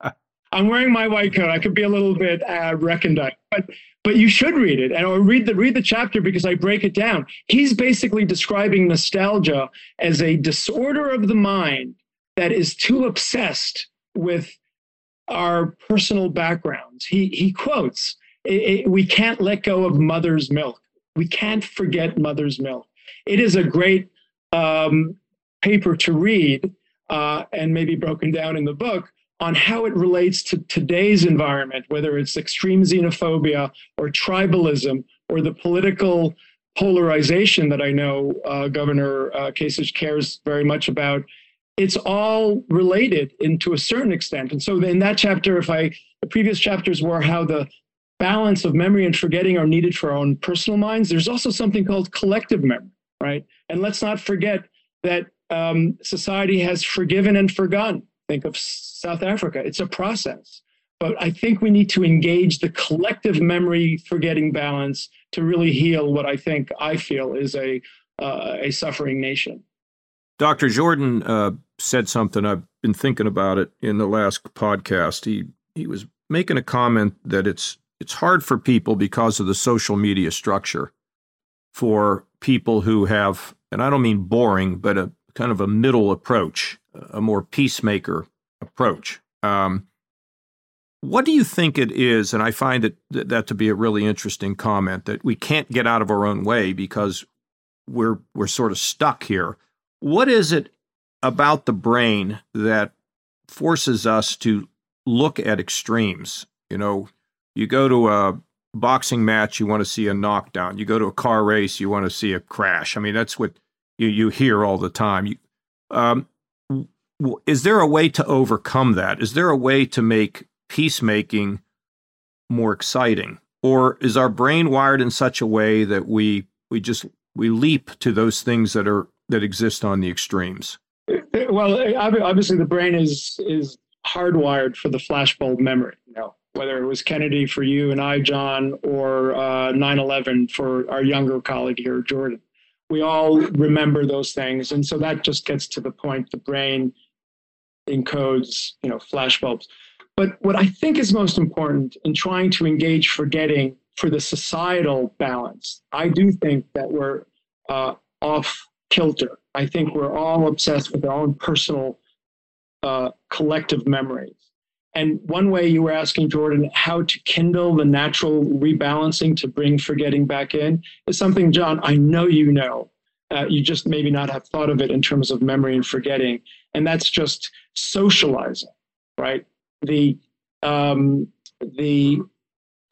I'm wearing my white coat. I could be a little bit uh, recondite, but but you should read it and or read the read the chapter because I break it down. He's basically describing nostalgia as a disorder of the mind that is too obsessed with our personal backgrounds. He he quotes, "We can't let go of mother's milk. We can't forget mother's milk." It is a great um, paper to read uh, and maybe broken down in the book on how it relates to today's environment, whether it's extreme xenophobia or tribalism or the political polarization that I know uh, Governor uh, Kasich cares very much about. It's all related into a certain extent. And so in that chapter, if I, the previous chapters were how the balance of memory and forgetting are needed for our own personal minds. There's also something called collective memory, right? And let's not forget that um, society has forgiven and forgotten. Think of South Africa. It's a process. But I think we need to engage the collective memory forgetting balance to really heal what I think I feel is a, uh, a suffering nation. Dr. Jordan uh, said something. I've been thinking about it in the last podcast. He he was making a comment that it's it's hard for people because of the social media structure for people who have, and I don't mean boring, but a kind of a middle approach, a more peacemaker approach. Um, what do you think it is? And I find it, that to be a really interesting comment that we can't get out of our own way because we're we're sort of stuck here. What is it about the brain that forces us to look at extremes? You know, you go to a boxing match, you want to see a knockdown. You go to a car race, you want to see a crash. I mean, that's what you you hear all the time. You, um, is there a way to overcome that? Is there a way to make peacemaking more exciting, or is our brain wired in such a way that we we just we leap to those things that are that exist on the extremes? Well, obviously, the brain is is hardwired for the flashbulb memory. You know, whether it was Kennedy for you and I, John, or uh, 9/11 for our younger colleague here, Jordan. We all remember those things, and so that just gets to the point. The brain encodes, you know, flashbulbs. But what I think is most important in trying to engage forgetting for the societal balance, I do think that we're uh, off kilter. I think we're all obsessed with our own personal uh, collective memories. And one way you were asking Jordan how to kindle the natural rebalancing to bring forgetting back in is something, John, I know you know. Uh, you just maybe not have thought of it in terms of memory and forgetting. And that's just socializing, right? The, um, the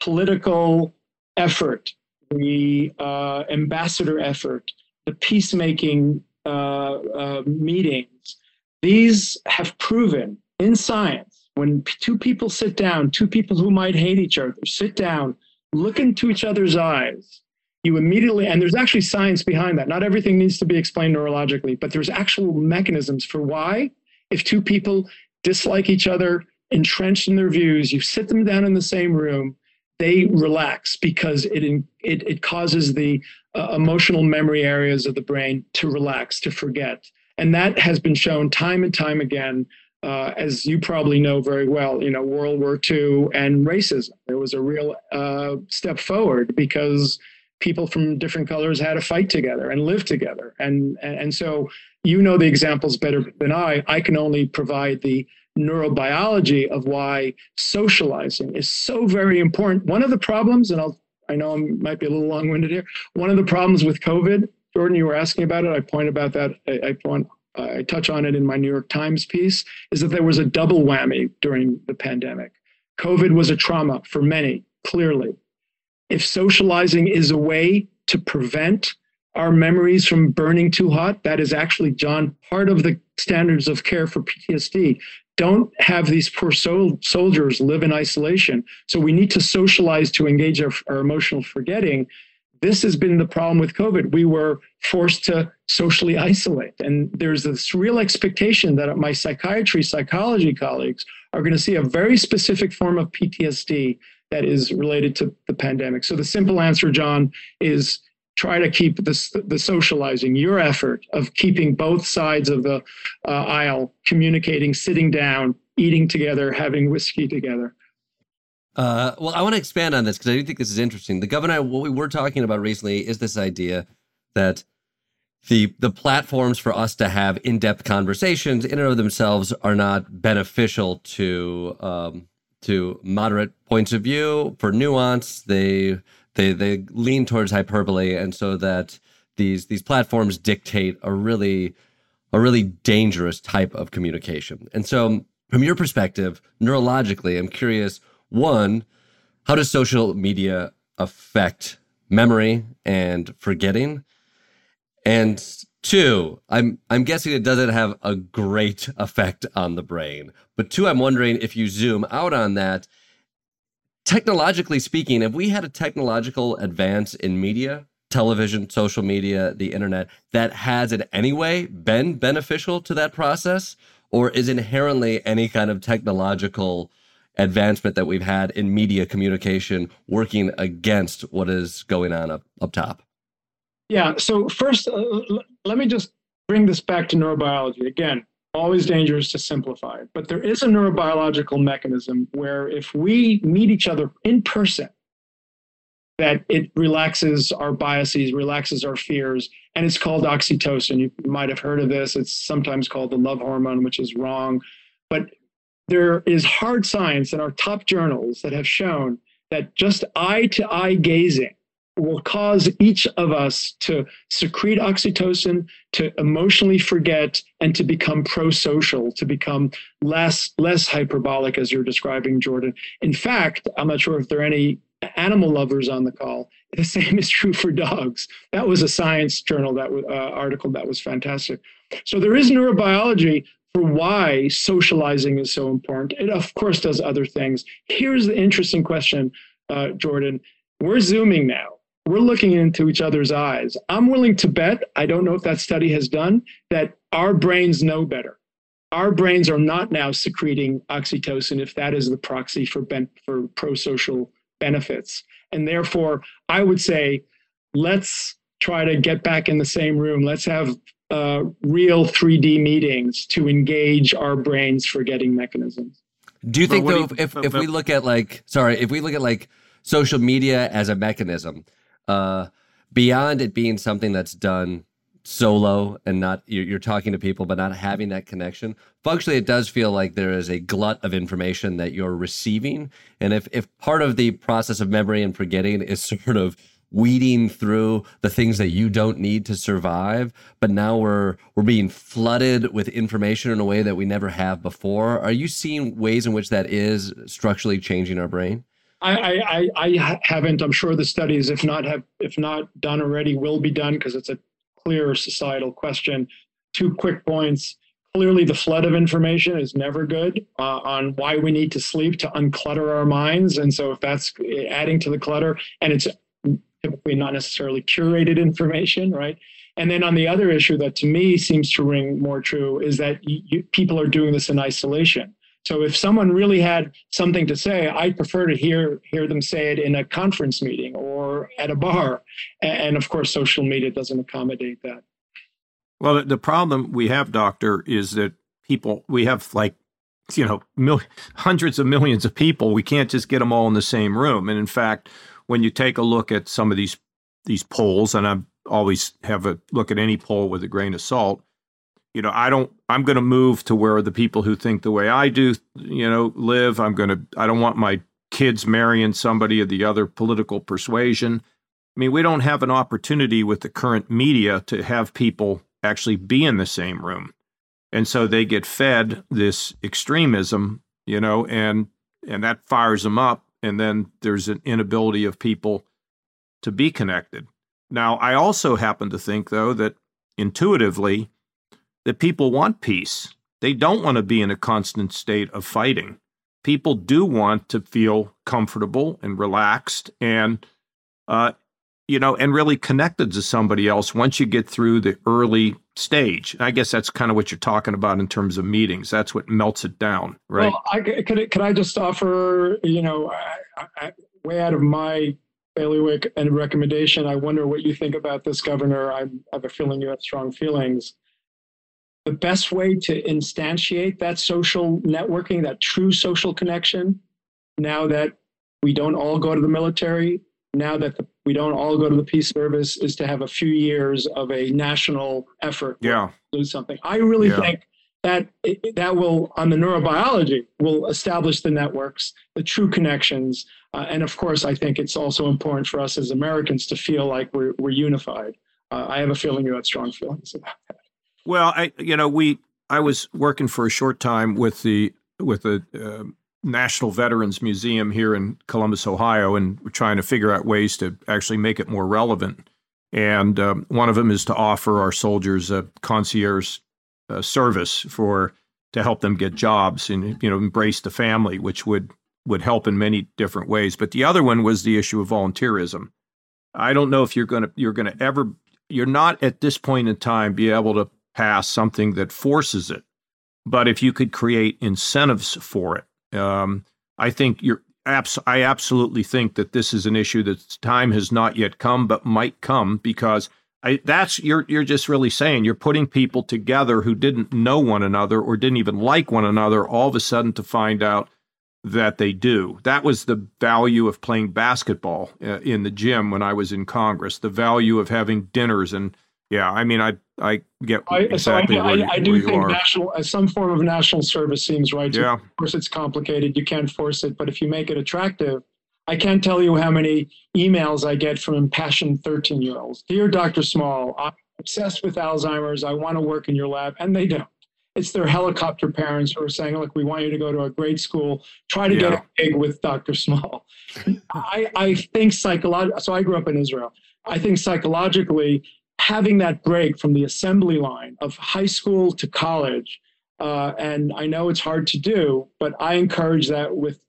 political effort, the uh, ambassador effort, the peacemaking uh, uh meetings, these have proven in science when two people sit down, two people who might hate each other sit down, look into each other's eyes, you immediately, and there's actually science behind that. Not everything needs to be explained neurologically, but there's actual mechanisms for why, if two people dislike each other, entrenched in their views, you sit them down in the same room, they relax because it it, it causes the uh, emotional memory areas of the brain to relax, to forget. And that has been shown time and time again uh, as you probably know very well, you know, World War II and racism. There was a real uh, step forward because people from different colors had to fight together and live together. And, and, and so you know the examples better than I. I can only provide the neurobiology of why socializing is so very important. One of the problems, and I'll, I know I might be a little long winded here, one of the problems with COVID, Jordan, you were asking about it. I point about that. I, I point Uh, I touch on it in my New York Times piece, is that there was a double whammy during the pandemic. COVID was a trauma for many, clearly. If socializing is a way to prevent our memories from burning too hot, that is actually, John, part of the standards of care for PTSD. Don't have these poor sol- soldiers live in isolation. So we need to socialize to engage our, our emotional forgetting this has been the problem with COVID. We were forced to socially isolate. And there's this real expectation that my psychiatry, psychology colleagues are going to see a very specific form of PTSD that is related to the pandemic. So the simple answer, John, is try to keep this, the socializing, your effort of keeping both sides of the uh, aisle communicating, sitting down, eating together, having whiskey together. Uh, well, I want to expand on this because I do think this is interesting. The governor, what we were talking about recently is this idea that the the platforms for us to have in depth conversations in and of themselves are not beneficial to um, to moderate points of view for nuance. They they they lean towards hyperbole, and so that these these platforms dictate a really a really dangerous type of communication. And so, from your perspective, neurologically, I'm curious one, how does social media affect memory and forgetting? And two, I'm I'm guessing it doesn't have a great effect on the brain. But two, I'm wondering if you zoom out on that, technologically speaking, if we had a technological advance in media, television, social media, the internet, that has in any way been beneficial to that process? Or is inherently any kind of technological advancement that we've had in media communication working against what is going on up, up top? Yeah. So, first, uh, let me just bring this back to neurobiology. Again, always dangerous to simplify, but there is a neurobiological mechanism where if we meet each other in person, that it relaxes our biases, relaxes our fears, and it's called oxytocin. You might have heard of this. It's sometimes called the love hormone, which is wrong. But there is hard science in our top journals that have shown that just eye to eye gazing will cause each of us to secrete oxytocin, to emotionally forget, and to become pro-social, to become less less hyperbolic, as you're describing, Jordan. In fact, I'm not sure if there are any animal lovers on the call. The same is true for dogs. That was a science journal that uh, article that was fantastic. So there is neurobiology for why socializing is so important. It of course does other things. Here's the interesting question, uh, Jordan. We're zooming now. We're looking into each other's eyes. I'm willing to bet, I don't know if that study has done, that our brains know better. Our brains are not now secreting oxytocin if that is the proxy for, ben- for pro-social benefits. And therefore, I would say, let's try to get back in the same room. Let's have uh, real 3D meetings to engage our brains forgetting mechanisms. Do you think though, if, if we look at like, sorry, if we look at like social media as a mechanism, uh, beyond it being something that's done solo and not you're, you're, talking to people but not having that connection functionally it does feel like there is a glut of information that you're receiving and if if part of the process of memory and forgetting is sort of weeding through the things that you don't need to survive but now we're we're being flooded with information in a way that we never have before are you seeing ways in which that is structurally changing our brain I, I, I haven't. I'm sure the studies, if not have, if not done already, will be done because it's a clear societal question. Two quick points. Clearly, the flood of information is never good uh, on why we need to sleep to unclutter our minds. And so, if that's adding to the clutter, and it's typically not necessarily curated information, right? And then on the other issue that to me seems to ring more true is that you, people are doing this in isolation. So if someone really had something to say, I'd prefer to hear hear them say it in a conference meeting or at a bar. And of course, social media doesn't accommodate that. Well, the problem we have, doctor, is that people we have like you know mil- hundreds of millions of people. We can't just get them all in the same room. And in fact, when you take a look at some of these these polls, and I always have a look at any poll with a grain of salt. You know, I don't. I'm going to move to where the people who think the way I do, you know, live. I'm going to. I don't want my kids marrying somebody of the other political persuasion. I mean, we don't have an opportunity with the current media to have people actually be in the same room. And so they get fed this extremism, you know, and and that fires them up and then there's an inability of people to be connected. Now, I also happen to think, though, that intuitively, that people want peace. They don't want to be in a constant state of fighting. People do want to feel comfortable and relaxed and, uh, you know, and really connected to somebody else once you get through the early stage. I guess that's kind of what you're talking about in terms of meetings. That's what melts it down, right? Well, I, could, could I just offer, you know, I, I, way out of my bailiwick and recommendation, I wonder what you think about this, Governor. I have a feeling you have strong feelings. The best way to instantiate that social networking, that true social connection, now that we don't all go to the military, now that the, we don't all go to the peace service is to have a few years of a national effort yeah. do something. I really yeah. think that that will on the neurobiology will establish the networks the true connections uh, and of course i think it's also important for us as americans to feel like we're, we're unified. Uh, i have a feeling you have strong feelings about that. Well i you know we i was working for a short time with the with the uh, National Veterans Museum here in Columbus, Ohio, and we're trying to figure out ways to actually make it more relevant. And um, one of them is to offer our soldiers a concierge uh, service for to help them get jobs and you know embrace the family, which would would help in many different ways. But the other one was the issue of volunteerism. I don't know if you're to you're to ever you're not at this point in time be able to pass something that forces it. But if you could create incentives for it, um, I think you're abs- I absolutely think that this is an issue that time has not yet come, but might come because I, that's you're you're just really saying you're putting people together who didn't know one another or didn't even like one another all of a sudden to find out that they do. That was the value of playing basketball uh, in the gym when I was in Congress. The value of having dinners and yeah, I mean, I I get exactly I, where, I, I do think are. national uh, some form of national service seems right. Yeah. Of course, it's complicated. You can't force it, but if you make it attractive, I can't tell you how many emails I get from impassioned 13 year olds. Dear Dr. Small, I'm obsessed with Alzheimer's. I want to work in your lab, and they don't. it's their helicopter parents who are saying, look, we want you to go to a great school, try to Yeah. get a gig with Dr. Small. I, I think psychologically, so I grew up in Israel. I think psychologically, having that break from the assembly line of high school to college, uh, and I know it's hard to do, but I encourage that with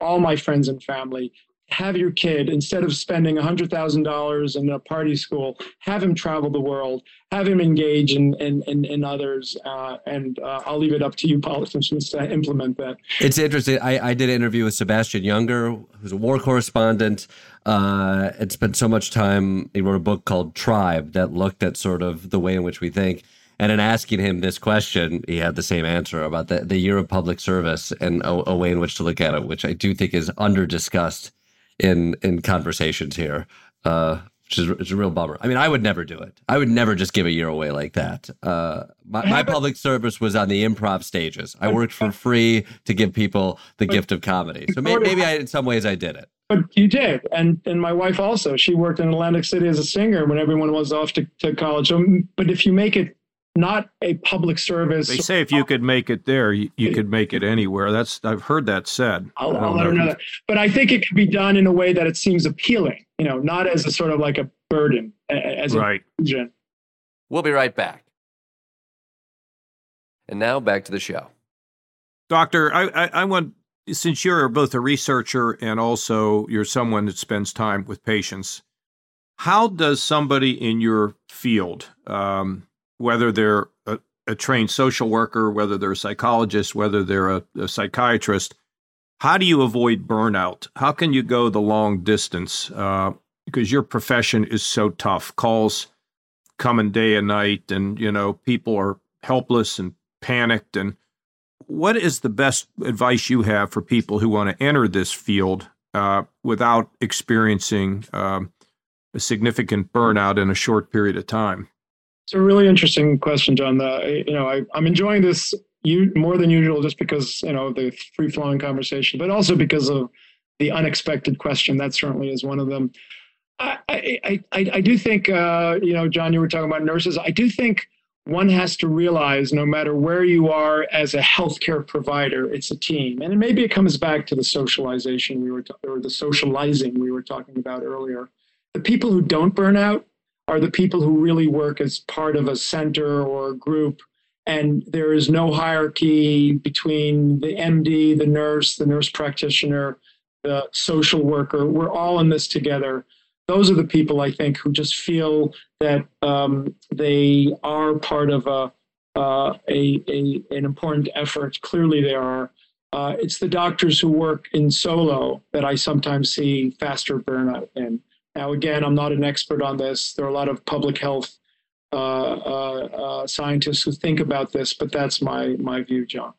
all my friends and family. Have your kid, instead of spending $100,000 in a party school, have him travel the world, have him engage in, in, in, in others. Uh, and uh, I'll leave it up to you politicians to implement that. It's interesting. I, I did an interview with Sebastian Junger, who's a war correspondent. Uh, and spent so much time. He wrote a book called Tribe that looked at sort of the way in which we think. And in asking him this question, he had the same answer about the, the year of public service and a, a way in which to look at it, which I do think is under discussed in in conversations here. Uh, which is it's a real bummer. I mean, I would never do it. I would never just give a year away like that. Uh, my, my public service was on the improv stages. I worked for free to give people the gift of comedy. So may, maybe I, in some ways, I did it. But you did, and and my wife also. She worked in Atlantic City as a singer when everyone was off to, to college. So, but if you make it not a public service, They say if you could make it there, you, you could make it anywhere. That's I've heard that said. I'll, I I'll don't let her if know that. But I think it could be done in a way that it seems appealing. You know, not as a sort of like a burden, a- a- as Right. a burden. We'll be right back. And now back to the show. Doctor, I, I, I want since you're both a researcher and also you're someone that spends time with patients, how does somebody in your field, um, whether they're a, a trained social worker, whether they're a psychologist, whether they're a, a psychiatrist, how do you avoid burnout? How can you go the long distance? Uh, because your profession is so tough. Calls coming day and night, and you know people are helpless and panicked and what is the best advice you have for people who want to enter this field uh, without experiencing um, a significant burnout in a short period of time? It's a really interesting question, John. You know, I, I'm enjoying this you, more than usual just because you know the free flowing conversation, but also because of the unexpected question. That certainly is one of them. I, I, I, I do think, uh, you know, John, you were talking about nurses. I do think one has to realize no matter where you are as a healthcare provider, it's a team. And maybe it comes back to the socialization we were, or the socializing we were talking about earlier. The people who don't burn out are the people who really work as part of a center or a group. And there is no hierarchy between the MD, the nurse, the nurse practitioner, the social worker. We're all in this together those are the people I think who just feel that um, they are part of a, uh, a, a an important effort. Clearly, they are. Uh, it's the doctors who work in solo that I sometimes see faster burnout in. Now, again, I'm not an expert on this. There are a lot of public health uh, uh, uh, scientists who think about this, but that's my my view, John.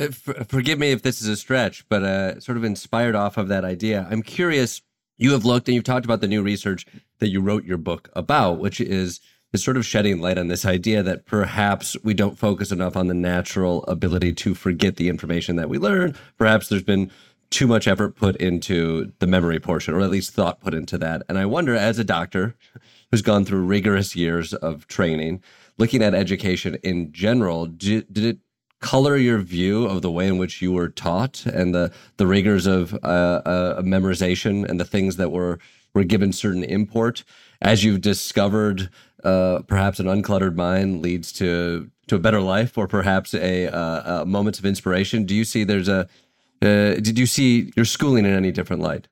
Uh, for- forgive me if this is a stretch, but uh, sort of inspired off of that idea, I'm curious. You have looked and you've talked about the new research that you wrote your book about, which is is sort of shedding light on this idea that perhaps we don't focus enough on the natural ability to forget the information that we learn. Perhaps there's been too much effort put into the memory portion, or at least thought put into that. And I wonder, as a doctor who's gone through rigorous years of training, looking at education in general, did, did it color your view of the way in which you were taught and the the rigors of uh, uh, memorization and the things that were were given certain import as you've discovered uh, perhaps an uncluttered mind leads to to a better life or perhaps a, uh, a moments of inspiration do you see there's a uh, did you see your schooling in any different light?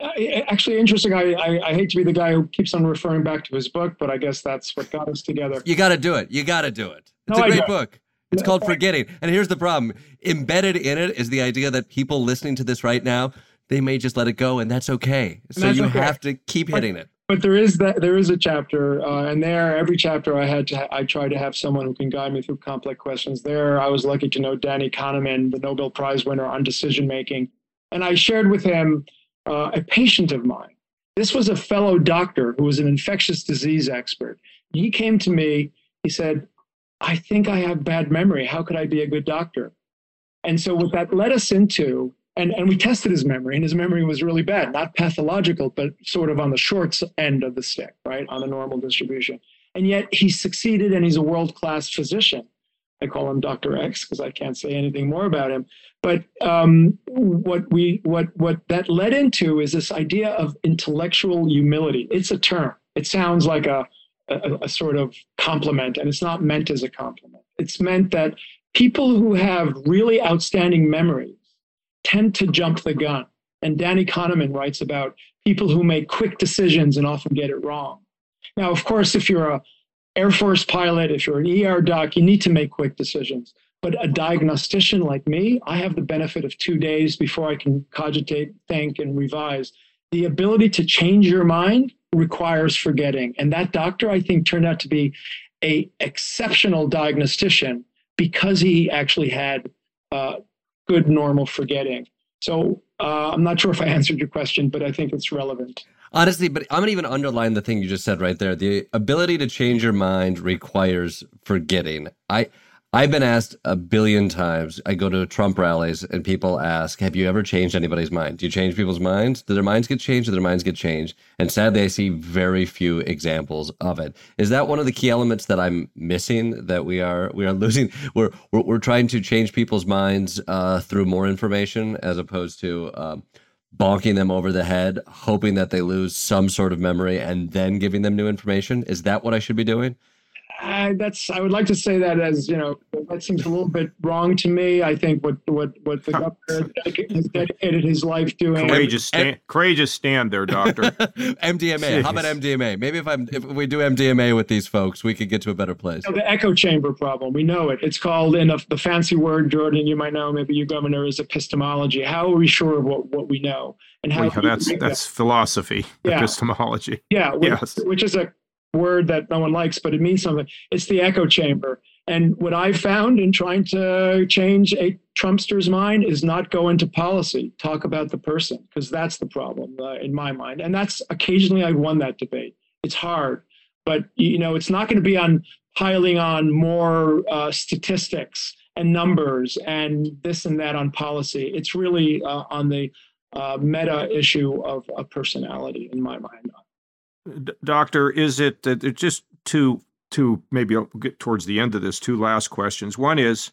Uh, Actually, interesting. I, I I hate to be the guy who keeps on referring back to his book, but I guess that's what got us together. you got to do it. You got to do it. It's No, a great book. It's called forgetting. And here's the problem. Embedded in it is the idea that people listening to this right now they may just let it go and that's okay. So that's you okay. have to keep hitting it but there is that there is a chapter uh, and there every chapter i had to i tried to have someone who can guide me through complex questions. There i was lucky to know danny kahneman the nobel prize winner on decision making and i shared with him uh, a patient of mine. This was a fellow doctor who was an infectious disease expert. He came to me he said i think i have bad memory. How could i be a good doctor? And so what that led us into and, and we tested his memory, and his memory was really bad, not pathological, but sort of on the short end of the stick, right, on a normal distribution. And yet he succeeded, and he's a world class physician. I call him Dr. X because I can't say anything more about him. But um, what we what what that led into is this idea of intellectual humility. It's a term. It sounds like a, a, a sort of compliment, and it's not meant as a compliment. It's meant that people who have really outstanding memories tend to jump the gun. And Danny Kahneman writes about people who make quick decisions and often get it wrong. Now, of course, if you're a Air Force pilot, if you're an ER doc, you need to make quick decisions. But a diagnostician like me, I have the benefit of two days before I can cogitate, think, and revise. The ability to change your mind requires forgetting. And that doctor, I think, turned out to be a exceptional diagnostician because he actually had uh, good normal forgetting. So uh, I'm not sure if I answered your question, but I think it's relevant. Honestly, but I'm gonna even underline the thing you just said right there. The ability to change your mind requires forgetting. I I've been asked a billion times. I go to Trump rallies and people ask, Have you ever changed anybody's mind? Do you change people's minds? Do their minds get changed? Do their minds get changed? And sadly, I see very few examples of it. Is that one of the key elements that I'm missing? That we are we are losing? We're we're, we're trying to change people's minds uh, through more information as opposed to um, bonking them over the head, hoping that they lose some sort of memory, and then giving them new information. Is that what I should be doing? I, that's I would like to say that as you know that seems a little bit wrong to me. I think what what what the governor has dedicated his life doing. Courageous stand, courageous stand there, doctor. MDMA. How about MDMA? Maybe if I'm if we do MDMA with these folks, we could get to a better place. You know, the echo chamber problem. We know it. It's called in a, the fancy word, Jordan. You might know. Maybe you, governor, is epistemology. How are we sure of what what we know? And how yeah, that's that's that? philosophy, yeah. epistemology. Yeah. Which, yes. Which is a word that no one likes, but it means something. It's the echo chamber. And what I've found in trying to change a Trumpster's mind is not go into policy, talk about the person, because that's the problem uh, in my mind. And that's occasionally I've won that debate. It's hard, but you know, it's not going to be on piling on more uh, statistics and numbers and this and that on policy. It's really uh, on the uh, meta issue of, of personality in my mind doctor, is it that uh, just two two maybe I'll get towards the end of this two last questions. One is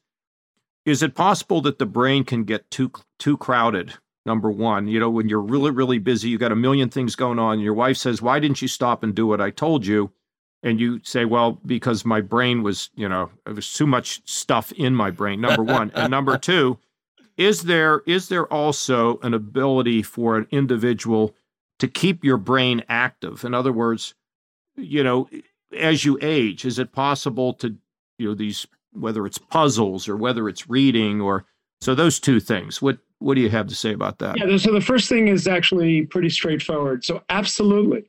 is it possible that the brain can get too too crowded? Number one, you know, when you're really really busy, you got a million things going on. Your wife says, "Why didn't you stop and do what I told you?" And you say, "Well, because my brain was, you know, there was too much stuff in my brain." Number one, and number two, is there is there also an ability for an individual to keep your brain active. In other words, you know, as you age, is it possible to, you know, these whether it's puzzles or whether it's reading or so those two things. What what do you have to say about that? Yeah, so the first thing is actually pretty straightforward. So absolutely.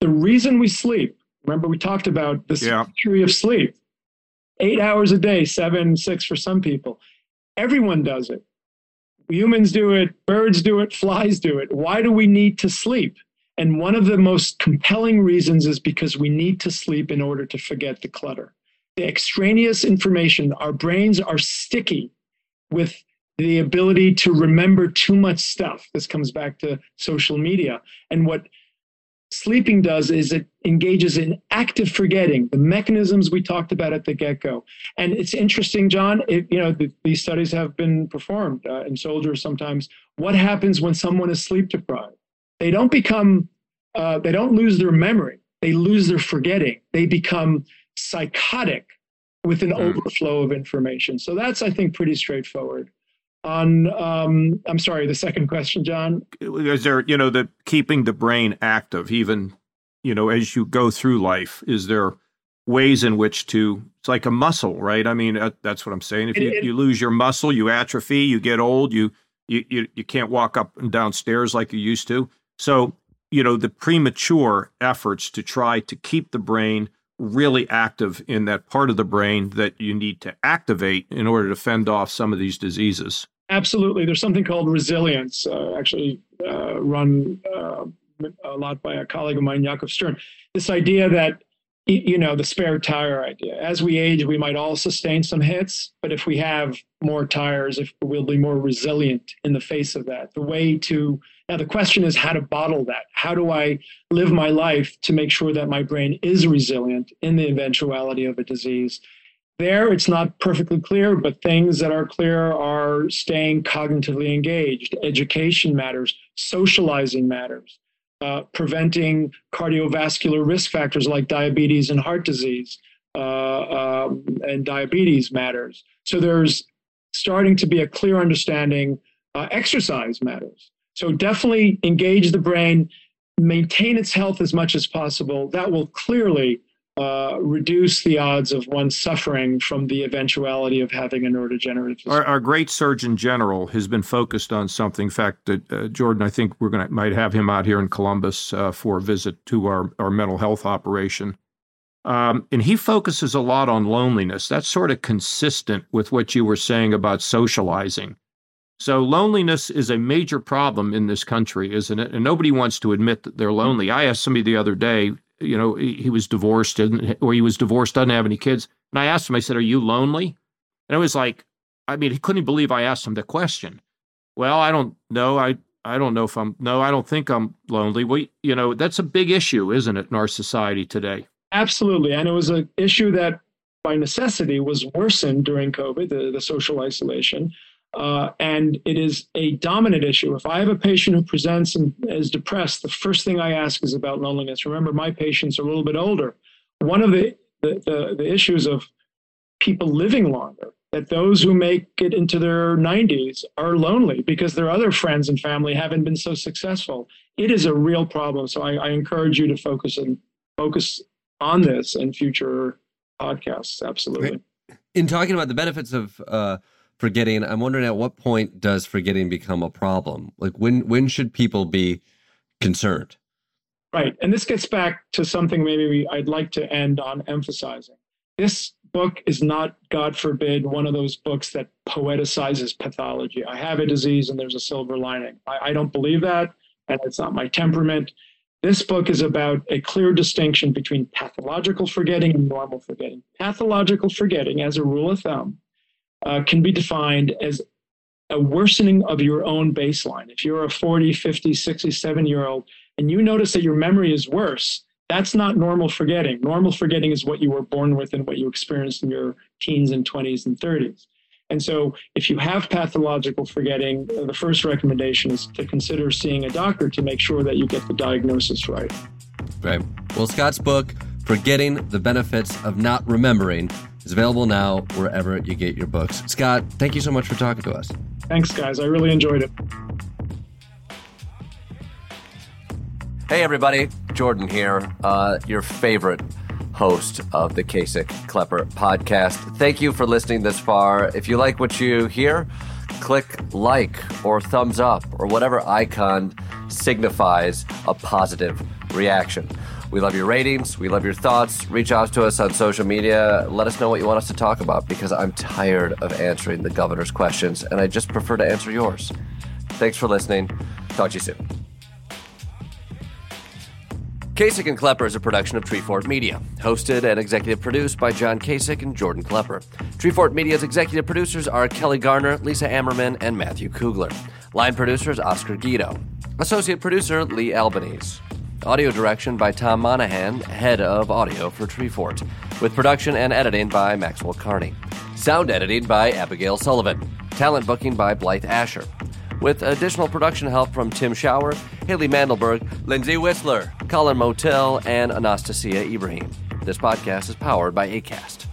The reason we sleep, remember we talked about the yeah. theory of sleep. 8 hours a day, 7 6 for some people. Everyone does it. Humans do it, birds do it, flies do it. Why do we need to sleep? And one of the most compelling reasons is because we need to sleep in order to forget the clutter. The extraneous information, our brains are sticky with the ability to remember too much stuff. This comes back to social media. And what sleeping does is it engages in active forgetting the mechanisms we talked about at the get-go. And it's interesting john it, you know the, these studies have been performed uh, in soldiers sometimes. What happens when someone is sleep deprived? They don't become uh, they don't lose their memory. They lose their forgetting. They become psychotic with an mm. overflow of information. So that's i think pretty straightforward on um, i'm sorry the second question john? Is there you know the keeping the brain active even you know as you go through life is there ways in which to it's like a muscle right? I mean that's what i'm saying. If you, it, you lose your muscle you atrophy you get old you, you you you can't walk up and down stairs like you used to. So you know the premature efforts to try to keep the brain really active in that part of the brain that you need to activate in order to fend off some of these diseases Absolutely. There's something called resilience, uh, actually uh, run uh, a lot by a colleague of mine, Yaakov Stern. This idea that, you know, the spare tire idea. As we age, we might all sustain some hits, but if we have more tires, if we'll be more resilient in the face of that. The way to now the question is how to bottle that. How do I live my life to make sure that my brain is resilient in the eventuality of a disease? There it's not perfectly clear, but things that are clear are staying cognitively engaged. Education matters, socializing matters, uh, preventing cardiovascular risk factors like diabetes and heart disease uh, um, and diabetes matters. So there's starting to be a clear understanding. Uh, exercise matters. So definitely engage the brain, maintain its health as much as possible. That will clearly uh, reduce the odds of one suffering from the eventuality of having a neurodegenerative. Our, our, great Surgeon General has been focused on something. In fact, that uh, Jordan, I think we're going to might have him out here in Columbus uh, for a visit to our our mental health operation. Um, and he focuses a lot on loneliness. That's sort of consistent with what you were saying about socializing. So loneliness is a major problem in this country, isn't it? And nobody wants to admit that they're lonely. I asked somebody the other day, you know, he was divorced or he was divorced, doesn't have any kids. And I asked him, I said, Are you lonely? And I was like, I mean, he couldn't believe I asked him the question. Well, I don't know. I I don't know if I'm no, I don't think I'm lonely. We you know, that's a big issue, isn't it, in our society today? Absolutely. And it was an issue that by necessity was worsened during COVID, the, the social isolation. Uh, and it is a dominant issue. If I have a patient who presents and is depressed, the first thing I ask is about loneliness. Remember, my patients are a little bit older. One of the, the, the, the issues of people living longer, that those who make it into their 90s are lonely because their other friends and family haven't been so successful. It is a real problem. So I, I encourage you to focus and focus on this in future podcasts. Absolutely. In talking about the benefits of uh, forgetting, I'm wondering at what point does forgetting become a problem? Like when when should people be concerned? Right, and this gets back to something maybe we, I'd like to end on emphasizing. This book is not, God forbid, one of those books that poeticizes pathology. I have a disease and there's a silver lining. I, I don't believe that, and it's not my temperament. This book is about a clear distinction between pathological forgetting and normal forgetting. Pathological forgetting, as a rule of thumb, uh, can be defined as a worsening of your own baseline. If you're a 40, 50, 67 year old and you notice that your memory is worse, that's not normal forgetting. Normal forgetting is what you were born with and what you experienced in your teens and 20s and 30s. And so, if you have pathological forgetting, the first recommendation is to consider seeing a doctor to make sure that you get the diagnosis right. Right. Well, Scott's book, Forgetting the Benefits of Not Remembering, is available now wherever you get your books. Scott, thank you so much for talking to us. Thanks, guys. I really enjoyed it. Hey, everybody. Jordan here, uh, your favorite host of the Kasich Klepper podcast. Thank you for listening this far. If you like what you hear, click like or thumbs up or whatever icon signifies a positive reaction. We love your ratings. We love your thoughts. Reach out to us on social media. Let us know what you want us to talk about because I'm tired of answering the governor's questions and I just prefer to answer yours. Thanks for listening. Talk to you soon. Kasich and Klepper is a production of Treefort Media, hosted and executive produced by John Kasich and Jordan Klepper. Treefort Media's executive producers are Kelly Garner, Lisa Ammerman, and Matthew Kugler. Line producers Oscar Guido. Associate producer Lee Albanese. Audio direction by Tom Monahan, head of audio for Treefort, with production and editing by Maxwell Carney. Sound editing by Abigail Sullivan. Talent booking by Blythe Asher with additional production help from Tim Shower, Haley Mandelberg, Lindsay Whistler, Colin Motel, and Anastasia Ibrahim. This podcast is powered by ACAST.